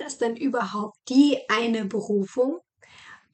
Gibt es denn überhaupt die eine Berufung?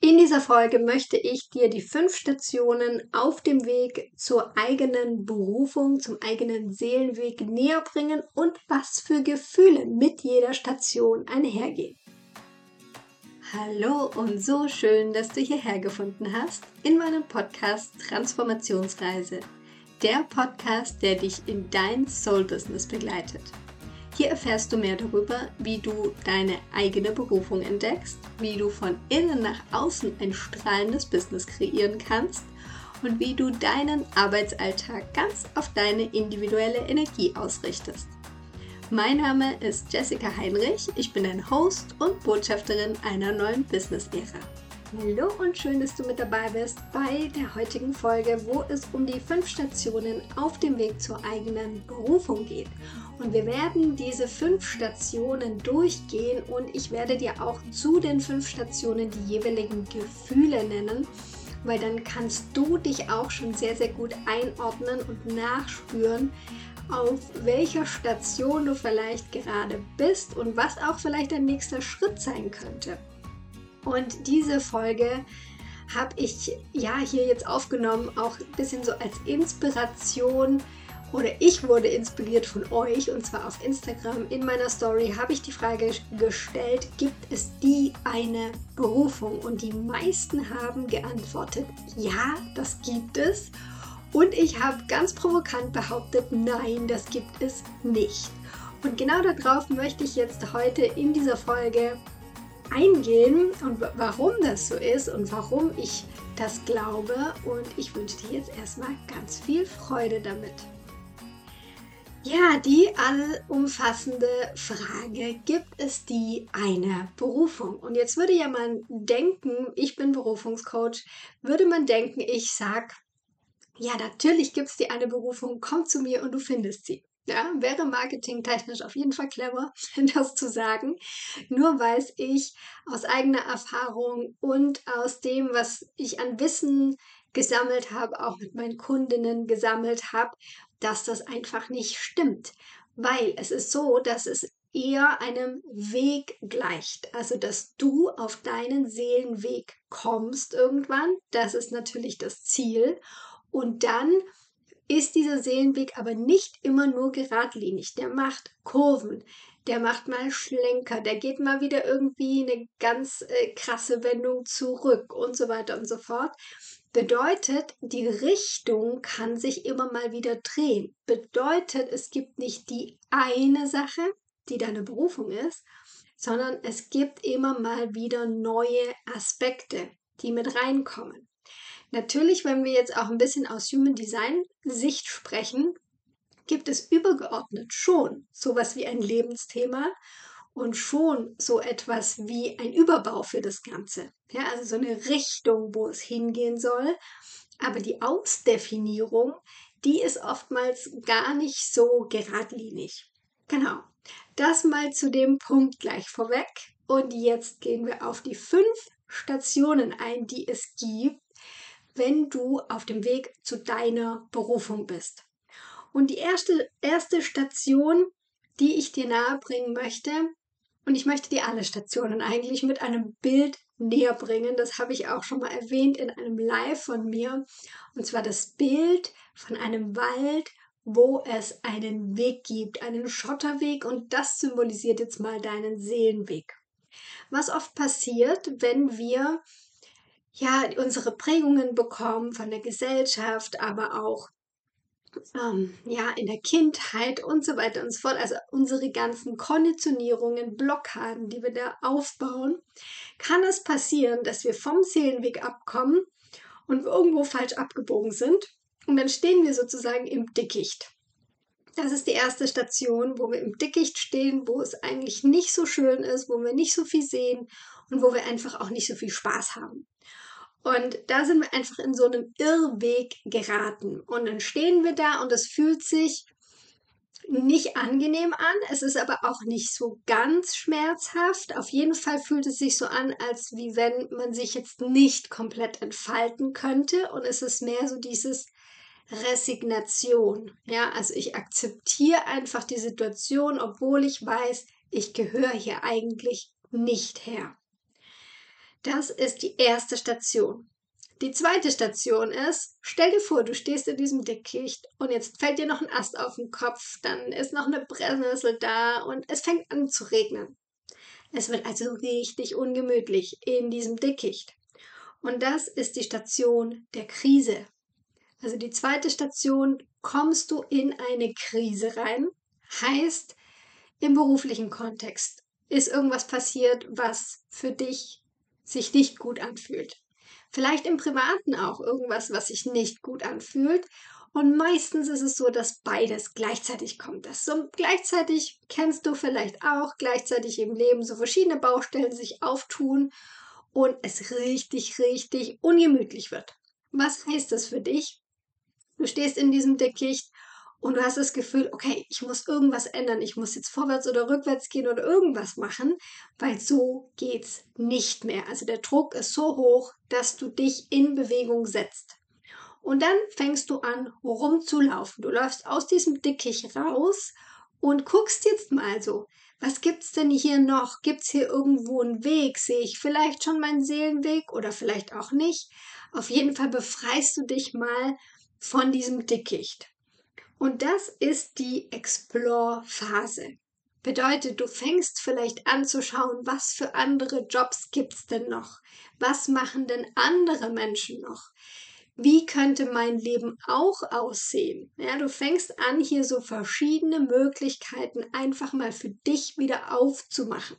In dieser Folge möchte ich dir die fünf Stationen auf dem Weg zur eigenen Berufung, zum eigenen Seelenweg näher bringen und was für Gefühle mit jeder Station einhergehen. Hallo und so schön, dass du hierher gefunden hast in meinem Podcast Transformationsreise. Der Podcast, der dich in dein Soul Business begleitet. Hier erfährst du mehr darüber, wie du deine eigene Berufung entdeckst, wie du von innen nach außen ein strahlendes Business kreieren kannst und wie du deinen Arbeitsalltag ganz auf deine individuelle Energie ausrichtest. Mein Name ist Jessica Heinrich, ich bin ein Host und Botschafterin einer neuen Business-Ära. Hallo und schön, dass du mit dabei bist bei der heutigen Folge, wo es um die fünf Stationen auf dem Weg zur eigenen Berufung geht. Und wir werden diese fünf Stationen durchgehen und ich werde dir auch zu den fünf Stationen die jeweiligen Gefühle nennen, weil dann kannst du dich auch schon sehr, sehr gut einordnen und nachspüren, auf welcher Station du vielleicht gerade bist und was auch vielleicht dein nächster Schritt sein könnte. Und diese Folge habe ich ja hier jetzt aufgenommen, auch ein bisschen so als Inspiration oder ich wurde inspiriert von euch und zwar auf Instagram. In meiner Story habe ich die Frage gestellt, gibt es die eine Berufung? Und die meisten haben geantwortet, ja, das gibt es. Und ich habe ganz provokant behauptet, nein, das gibt es nicht. Und genau darauf möchte ich jetzt heute in dieser Folge eingehen und warum das so ist und warum ich das glaube. Und ich wünsche dir jetzt erstmal ganz viel Freude damit. Ja, die allumfassende Frage, gibt es die eine Berufung? Und jetzt würde ja man denken, ich bin Berufungscoach, würde man denken, ich sag, ja, natürlich gibt es die eine Berufung, komm zu mir und du findest sie. Ja, wäre marketingtechnisch auf jeden Fall clever, das zu sagen. Nur weiß ich aus eigener Erfahrung und aus dem, was ich an Wissen gesammelt habe, auch mit meinen Kundinnen gesammelt habe, dass das einfach nicht stimmt. Weil es ist so, dass es eher einem Weg gleicht. Also, dass du auf deinen Seelenweg kommst irgendwann. Das ist natürlich das Ziel. Und dann ist dieser Seelenweg aber nicht immer nur geradlinig. Der macht Kurven, der macht mal Schlenker, der geht mal wieder irgendwie eine ganz äh, krasse Wendung zurück und so weiter und so fort. Bedeutet, die Richtung kann sich immer mal wieder drehen. Bedeutet, es gibt nicht die eine Sache, die deine Berufung ist, sondern es gibt immer mal wieder neue Aspekte, die mit reinkommen. Natürlich, wenn wir jetzt auch ein bisschen aus Human Design Sicht sprechen, gibt es übergeordnet schon sowas wie ein Lebensthema und schon so etwas wie ein Überbau für das Ganze. Ja, also so eine Richtung, wo es hingehen soll. Aber die Ausdefinierung, die ist oftmals gar nicht so geradlinig. Genau. Das mal zu dem Punkt gleich vorweg. Und jetzt gehen wir auf die fünf Stationen ein, die es gibt, wenn du auf dem Weg zu deiner Berufung bist. Und die erste, erste Station, die ich dir nahebringen möchte, und ich möchte dir alle Stationen eigentlich mit einem Bild näher bringen. Das habe ich auch schon mal erwähnt in einem Live von mir. Und zwar das Bild von einem Wald, wo es einen Weg gibt, einen Schotterweg. Und das symbolisiert jetzt mal deinen Seelenweg. Was oft passiert, wenn wir ja, unsere Prägungen bekommen von der Gesellschaft, aber auch ähm, ja, in der Kindheit und so weiter und so fort. Also unsere ganzen Konditionierungen, Blockaden, die wir da aufbauen, kann es passieren, dass wir vom Seelenweg abkommen und irgendwo falsch abgebogen sind. Und dann stehen wir sozusagen im Dickicht. Das ist die erste Station, wo wir im Dickicht stehen, wo es eigentlich nicht so schön ist, wo wir nicht so viel sehen und wo wir einfach auch nicht so viel Spaß haben. Und da sind wir einfach in so einem Irrweg geraten. Und dann stehen wir da und es fühlt sich nicht angenehm an. Es ist aber auch nicht so ganz schmerzhaft. Auf jeden Fall fühlt es sich so an, als wie wenn man sich jetzt nicht komplett entfalten könnte. Und es ist mehr so dieses Resignation. Ja, also ich akzeptiere einfach die Situation, obwohl ich weiß, ich gehöre hier eigentlich nicht her. Das ist die erste Station. Die zweite Station ist, stell dir vor, du stehst in diesem Dickicht und jetzt fällt dir noch ein Ast auf den Kopf, dann ist noch eine Brennnessel da und es fängt an zu regnen. Es wird also richtig ungemütlich in diesem Dickicht. Und das ist die Station der Krise. Also die zweite Station, kommst du in eine Krise rein, heißt im beruflichen Kontext ist irgendwas passiert, was für dich sich nicht gut anfühlt. Vielleicht im Privaten auch irgendwas, was sich nicht gut anfühlt. Und meistens ist es so, dass beides gleichzeitig kommt. Das so gleichzeitig kennst du vielleicht auch, gleichzeitig im Leben so verschiedene Baustellen sich auftun und es richtig, richtig ungemütlich wird. Was heißt das für dich? Du stehst in diesem Dickicht und du hast das Gefühl, okay, ich muss irgendwas ändern, ich muss jetzt vorwärts oder rückwärts gehen oder irgendwas machen, weil so geht's nicht mehr. Also der Druck ist so hoch, dass du dich in Bewegung setzt. Und dann fängst du an rumzulaufen. Du läufst aus diesem Dickicht raus und guckst jetzt mal so, was gibt's denn hier noch? Gibt's hier irgendwo einen Weg? Sehe ich vielleicht schon meinen Seelenweg oder vielleicht auch nicht? Auf jeden Fall befreist du dich mal von diesem Dickicht. Und das ist die Explore-Phase. Bedeutet, du fängst vielleicht an zu schauen, was für andere Jobs gibt's denn noch? Was machen denn andere Menschen noch? Wie könnte mein Leben auch aussehen? Ja, du fängst an, hier so verschiedene Möglichkeiten einfach mal für dich wieder aufzumachen.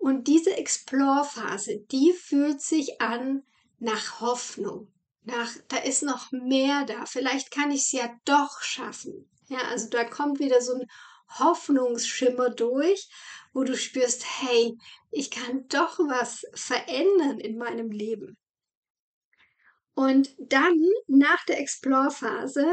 Und diese Explore-Phase, die fühlt sich an nach Hoffnung nach, da ist noch mehr da. Vielleicht kann ich es ja doch schaffen. Ja, also da kommt wieder so ein Hoffnungsschimmer durch, wo du spürst, hey, ich kann doch was verändern in meinem Leben. Und dann nach der Explore-Phase,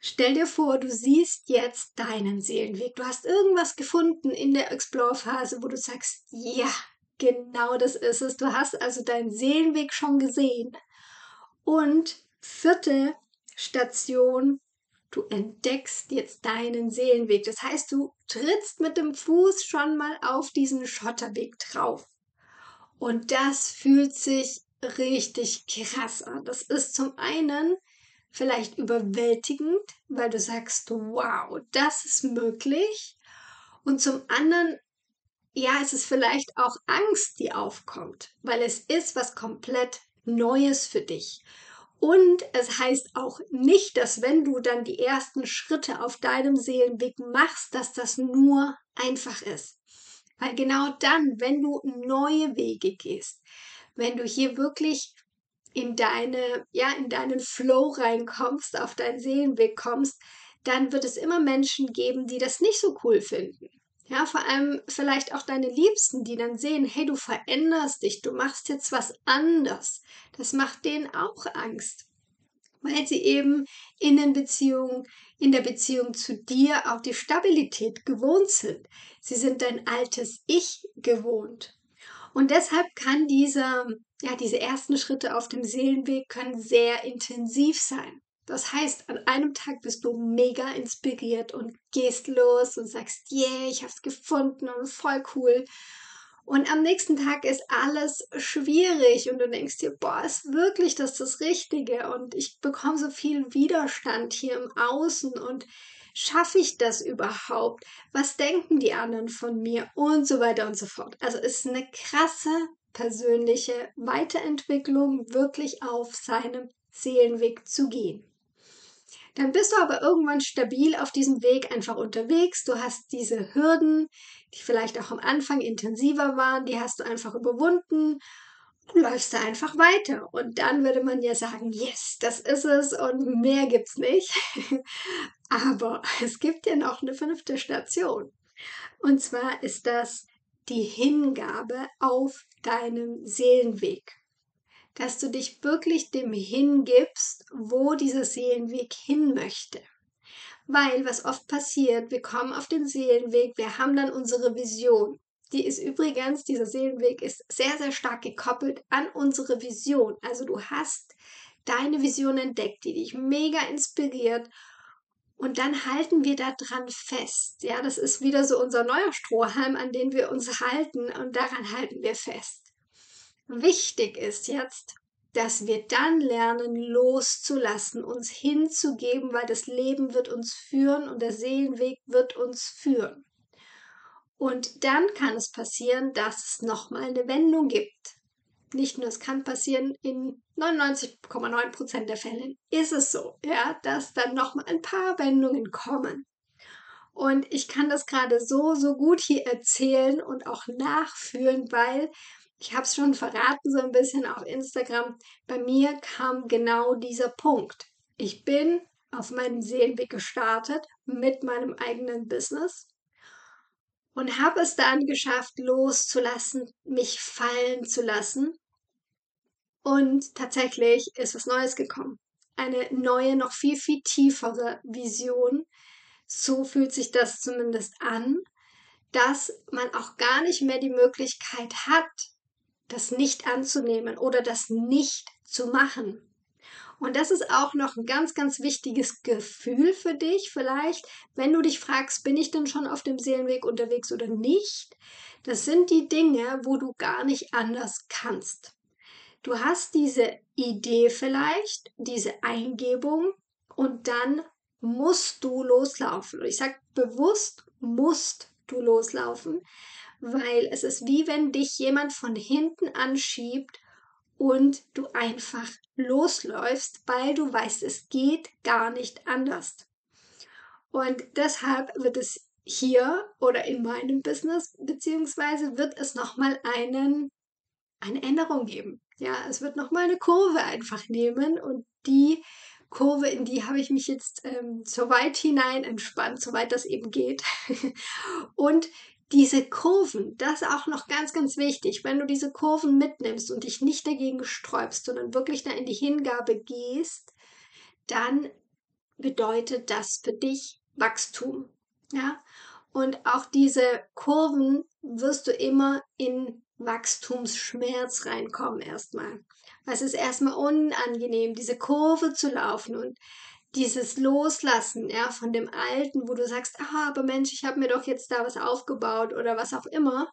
stell dir vor, du siehst jetzt deinen Seelenweg. Du hast irgendwas gefunden in der Explore-Phase, wo du sagst, ja, genau das ist es. Du hast also deinen Seelenweg schon gesehen. Und vierte Station, du entdeckst jetzt deinen Seelenweg. Das heißt, du trittst mit dem Fuß schon mal auf diesen Schotterweg drauf. Und das fühlt sich richtig krass an. Das ist zum einen vielleicht überwältigend, weil du sagst, wow, das ist möglich. Und zum anderen, ja, es ist vielleicht auch Angst, die aufkommt, weil es ist was komplett Neues für dich. Und es heißt auch nicht, dass wenn du dann die ersten Schritte auf deinem Seelenweg machst, dass das nur einfach ist. Weil genau dann, wenn du neue Wege gehst, wenn du hier wirklich in deine, ja, in deinen Flow reinkommst, auf deinen Seelenweg kommst, dann wird es immer Menschen geben, die das nicht so cool finden. Ja, vor allem vielleicht auch deine Liebsten, die dann sehen, hey, du veränderst dich, du machst jetzt was anders. Das macht denen auch Angst, weil sie eben in den Beziehungen, in der Beziehung zu dir auch die Stabilität gewohnt sind. Sie sind dein altes Ich gewohnt. Und deshalb kann dieser, ja, diese ersten Schritte auf dem Seelenweg können sehr intensiv sein. Das heißt, an einem Tag bist du mega inspiriert und gehst los und sagst, yeah, ich hab's gefunden und voll cool. Und am nächsten Tag ist alles schwierig und du denkst dir, boah, ist wirklich das das Richtige und ich bekomme so viel Widerstand hier im Außen und schaffe ich das überhaupt? Was denken die anderen von mir? Und so weiter und so fort. Also es ist eine krasse persönliche Weiterentwicklung, wirklich auf seinem Seelenweg zu gehen. Dann bist du aber irgendwann stabil auf diesem Weg einfach unterwegs. Du hast diese Hürden, die vielleicht auch am Anfang intensiver waren, die hast du einfach überwunden und läufst da einfach weiter. Und dann würde man ja sagen, yes, das ist es und mehr gibt's nicht. aber es gibt ja noch eine fünfte Station. Und zwar ist das die Hingabe auf deinem Seelenweg dass du dich wirklich dem hingibst, wo dieser Seelenweg hin möchte. Weil was oft passiert, wir kommen auf den Seelenweg, wir haben dann unsere Vision. Die ist übrigens, dieser Seelenweg ist sehr, sehr stark gekoppelt an unsere Vision. Also du hast deine Vision entdeckt, die dich mega inspiriert Und dann halten wir da dran fest. Ja, das ist wieder so unser neuer Strohhalm, an den wir uns halten und daran halten wir fest. Wichtig ist jetzt, dass wir dann lernen, loszulassen, uns hinzugeben, weil das Leben wird uns führen und der Seelenweg wird uns führen. Und dann kann es passieren, dass es nochmal eine Wendung gibt. Nicht nur, es kann passieren, in 99,9 Prozent der Fälle ist es so, ja, dass dann nochmal ein paar Wendungen kommen. Und ich kann das gerade so, so gut hier erzählen und auch nachfühlen, weil ich habe es schon verraten, so ein bisschen auf Instagram. Bei mir kam genau dieser Punkt. Ich bin auf meinem Seelenweg gestartet mit meinem eigenen Business und habe es dann geschafft, loszulassen, mich fallen zu lassen. Und tatsächlich ist was Neues gekommen. Eine neue, noch viel, viel tiefere Vision. So fühlt sich das zumindest an, dass man auch gar nicht mehr die Möglichkeit hat, das nicht anzunehmen oder das nicht zu machen. Und das ist auch noch ein ganz, ganz wichtiges Gefühl für dich vielleicht, wenn du dich fragst, bin ich denn schon auf dem Seelenweg unterwegs oder nicht? Das sind die Dinge, wo du gar nicht anders kannst. Du hast diese Idee vielleicht, diese Eingebung und dann musst du loslaufen. Und ich sage bewusst, musst du loslaufen, weil es ist wie wenn dich jemand von hinten anschiebt und du einfach losläufst, weil du weißt, es geht gar nicht anders. Und deshalb wird es hier oder in meinem Business beziehungsweise wird es nochmal einen eine Änderung geben. Ja, es wird nochmal eine Kurve einfach nehmen und die Kurve, in die habe ich mich jetzt ähm, so weit hinein entspannt, soweit das eben geht. und diese Kurven, das ist auch noch ganz, ganz wichtig. Wenn du diese Kurven mitnimmst und dich nicht dagegen sträubst, sondern wirklich da in die Hingabe gehst, dann bedeutet das für dich Wachstum. Ja? Und auch diese Kurven wirst du immer in Wachstumsschmerz reinkommen erstmal. Es ist erstmal unangenehm, diese Kurve zu laufen und dieses Loslassen, ja, von dem Alten, wo du sagst, ah, aber Mensch, ich habe mir doch jetzt da was aufgebaut oder was auch immer.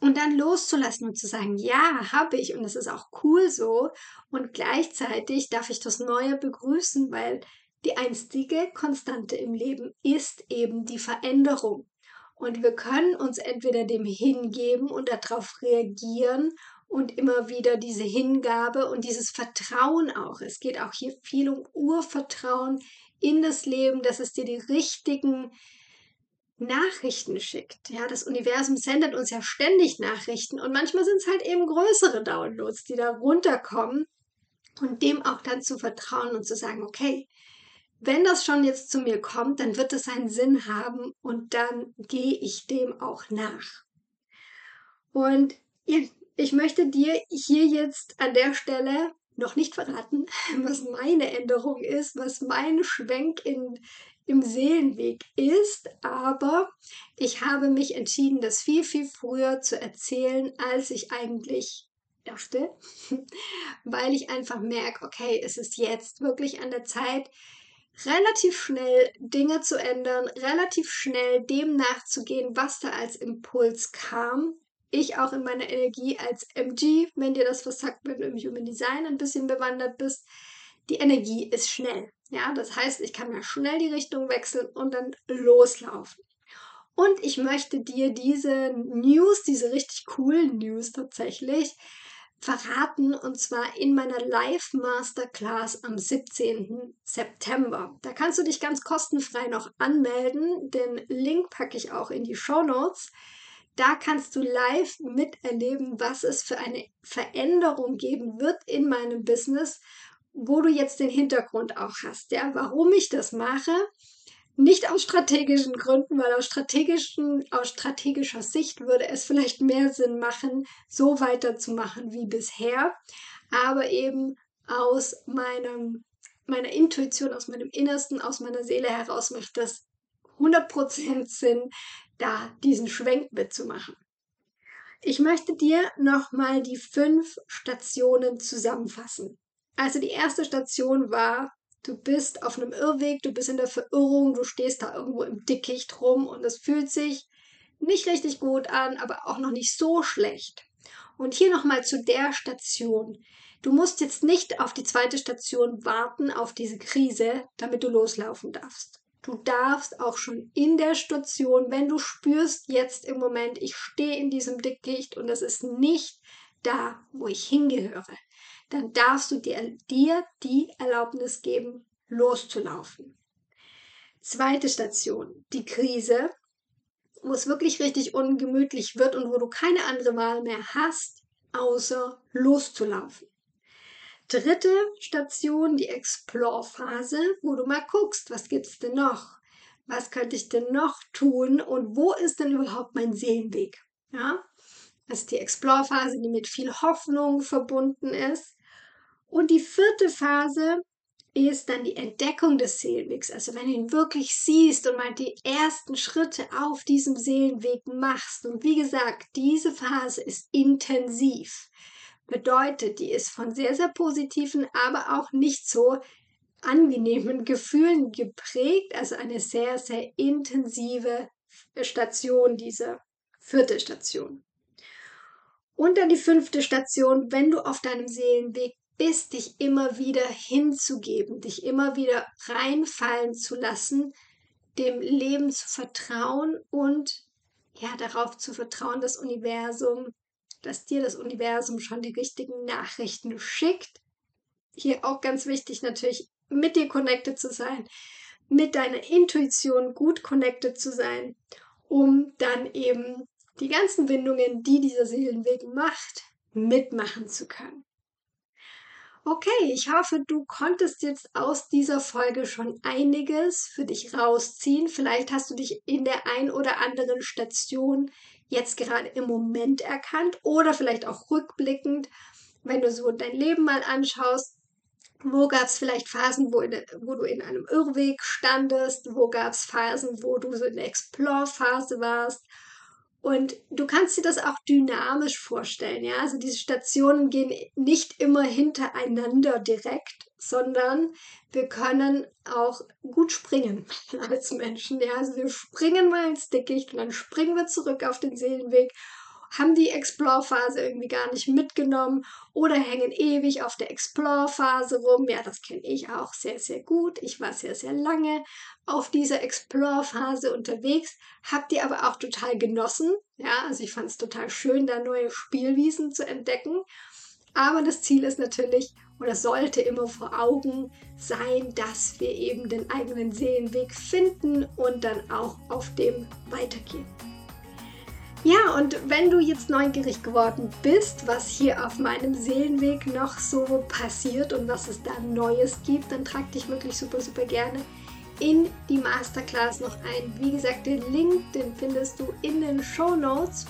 Und dann loszulassen und zu sagen, ja, habe ich und es ist auch cool so. Und gleichzeitig darf ich das Neue begrüßen, weil die einstige Konstante im Leben ist eben die Veränderung. Und wir können uns entweder dem hingeben und darauf reagieren und immer wieder diese Hingabe und dieses Vertrauen auch. Es geht auch hier viel um Urvertrauen in das Leben, dass es dir die richtigen Nachrichten schickt. Ja, das Universum sendet uns ja ständig Nachrichten und manchmal sind es halt eben größere Downloads, die da runterkommen und dem auch dann zu vertrauen und zu sagen, okay, wenn das schon jetzt zu mir kommt, dann wird es einen Sinn haben und dann gehe ich dem auch nach. Und ich möchte dir hier jetzt an der Stelle noch nicht verraten, was meine Änderung ist, was mein Schwenk in, im Seelenweg ist, aber ich habe mich entschieden, das viel, viel früher zu erzählen, als ich eigentlich dachte, weil ich einfach merke, okay, es ist jetzt wirklich an der Zeit, relativ schnell Dinge zu ändern, relativ schnell dem nachzugehen, was da als Impuls kam ich auch in meiner Energie als MG, wenn dir das was sagt, wenn du im Human Design ein bisschen bewandert bist, die Energie ist schnell. Ja, das heißt, ich kann mir schnell die Richtung wechseln und dann loslaufen. Und ich möchte dir diese News, diese richtig coolen News tatsächlich, verraten und zwar in meiner Live Masterclass am 17. September. Da kannst du dich ganz kostenfrei noch anmelden. Den Link packe ich auch in die Show Notes. Da kannst du live miterleben, was es für eine Veränderung geben wird in meinem Business, wo du jetzt den Hintergrund auch hast, ja, warum ich das mache. Nicht aus strategischen Gründen, weil aus, strategischen, aus strategischer Sicht würde es vielleicht mehr Sinn machen, so weiterzumachen wie bisher, aber eben aus meinem, meiner Intuition, aus meinem Innersten, aus meiner Seele heraus macht das 100% Sinn, da diesen Schwenk mitzumachen. Ich möchte dir nochmal die fünf Stationen zusammenfassen. Also die erste Station war Du bist auf einem Irrweg, du bist in der Verirrung, du stehst da irgendwo im Dickicht rum und es fühlt sich nicht richtig gut an, aber auch noch nicht so schlecht. Und hier nochmal zu der Station. Du musst jetzt nicht auf die zweite Station warten, auf diese Krise, damit du loslaufen darfst. Du darfst auch schon in der Station, wenn du spürst jetzt im Moment, ich stehe in diesem Dickicht und es ist nicht da, wo ich hingehöre, dann darfst du dir, dir die Erlaubnis geben, loszulaufen. Zweite Station, die Krise, wo es wirklich richtig ungemütlich wird und wo du keine andere Wahl mehr hast, außer loszulaufen. Dritte Station, die Explore-Phase, wo du mal guckst, was gibt's denn noch? Was könnte ich denn noch tun und wo ist denn überhaupt mein Seelenweg? Ja, das ist die Explore-Phase, die mit viel Hoffnung verbunden ist. Und die vierte Phase ist dann die Entdeckung des Seelenwegs. Also wenn du ihn wirklich siehst und mal die ersten Schritte auf diesem Seelenweg machst. Und wie gesagt, diese Phase ist intensiv. Bedeutet, die ist von sehr, sehr positiven, aber auch nicht so angenehmen Gefühlen geprägt. Also eine sehr, sehr intensive Station, diese vierte Station. Und dann die fünfte Station, wenn du auf deinem Seelenweg bist, dich immer wieder hinzugeben, dich immer wieder reinfallen zu lassen, dem Leben zu vertrauen und ja, darauf zu vertrauen, das Universum, dass dir das Universum schon die richtigen Nachrichten schickt. Hier auch ganz wichtig natürlich, mit dir connected zu sein, mit deiner Intuition gut connected zu sein, um dann eben die ganzen Windungen, die dieser Seelenweg macht, mitmachen zu können. Okay, ich hoffe, du konntest jetzt aus dieser Folge schon einiges für dich rausziehen. Vielleicht hast du dich in der ein oder anderen Station jetzt gerade im Moment erkannt oder vielleicht auch rückblickend, wenn du so dein Leben mal anschaust. Wo gab es vielleicht Phasen, wo, in, wo, du in einem Irrweg standest? Wo gab es Phasen, wo du so in der Explore-Phase warst? Und du kannst dir das auch dynamisch vorstellen, ja. Also diese Stationen gehen nicht immer hintereinander direkt, sondern wir können auch gut springen als Menschen, ja. Also wir springen mal ins Dickicht und dann springen wir zurück auf den Seelenweg haben die Explore-Phase irgendwie gar nicht mitgenommen oder hängen ewig auf der Explore-Phase rum. Ja, das kenne ich auch sehr, sehr gut. Ich war sehr, sehr lange auf dieser Explore-Phase unterwegs, habt ihr aber auch total genossen. Ja, also ich fand es total schön, da neue Spielwiesen zu entdecken. Aber das Ziel ist natürlich oder sollte immer vor Augen sein, dass wir eben den eigenen Seelenweg finden und dann auch auf dem weitergehen. Ja, und wenn du jetzt neugierig geworden bist, was hier auf meinem Seelenweg noch so passiert und was es da Neues gibt, dann trag dich wirklich super, super gerne in die Masterclass noch ein. Wie gesagt, den Link, den findest du in den Show Notes.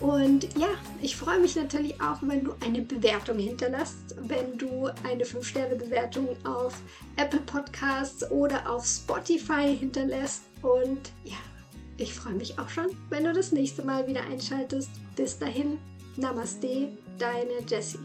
Und ja, ich freue mich natürlich auch, wenn du eine Bewertung hinterlässt, wenn du eine 5-Sterne-Bewertung auf Apple Podcasts oder auf Spotify hinterlässt. Und ja, ich freue mich auch schon, wenn du das nächste Mal wieder einschaltest. Bis dahin, Namaste, deine Jessie.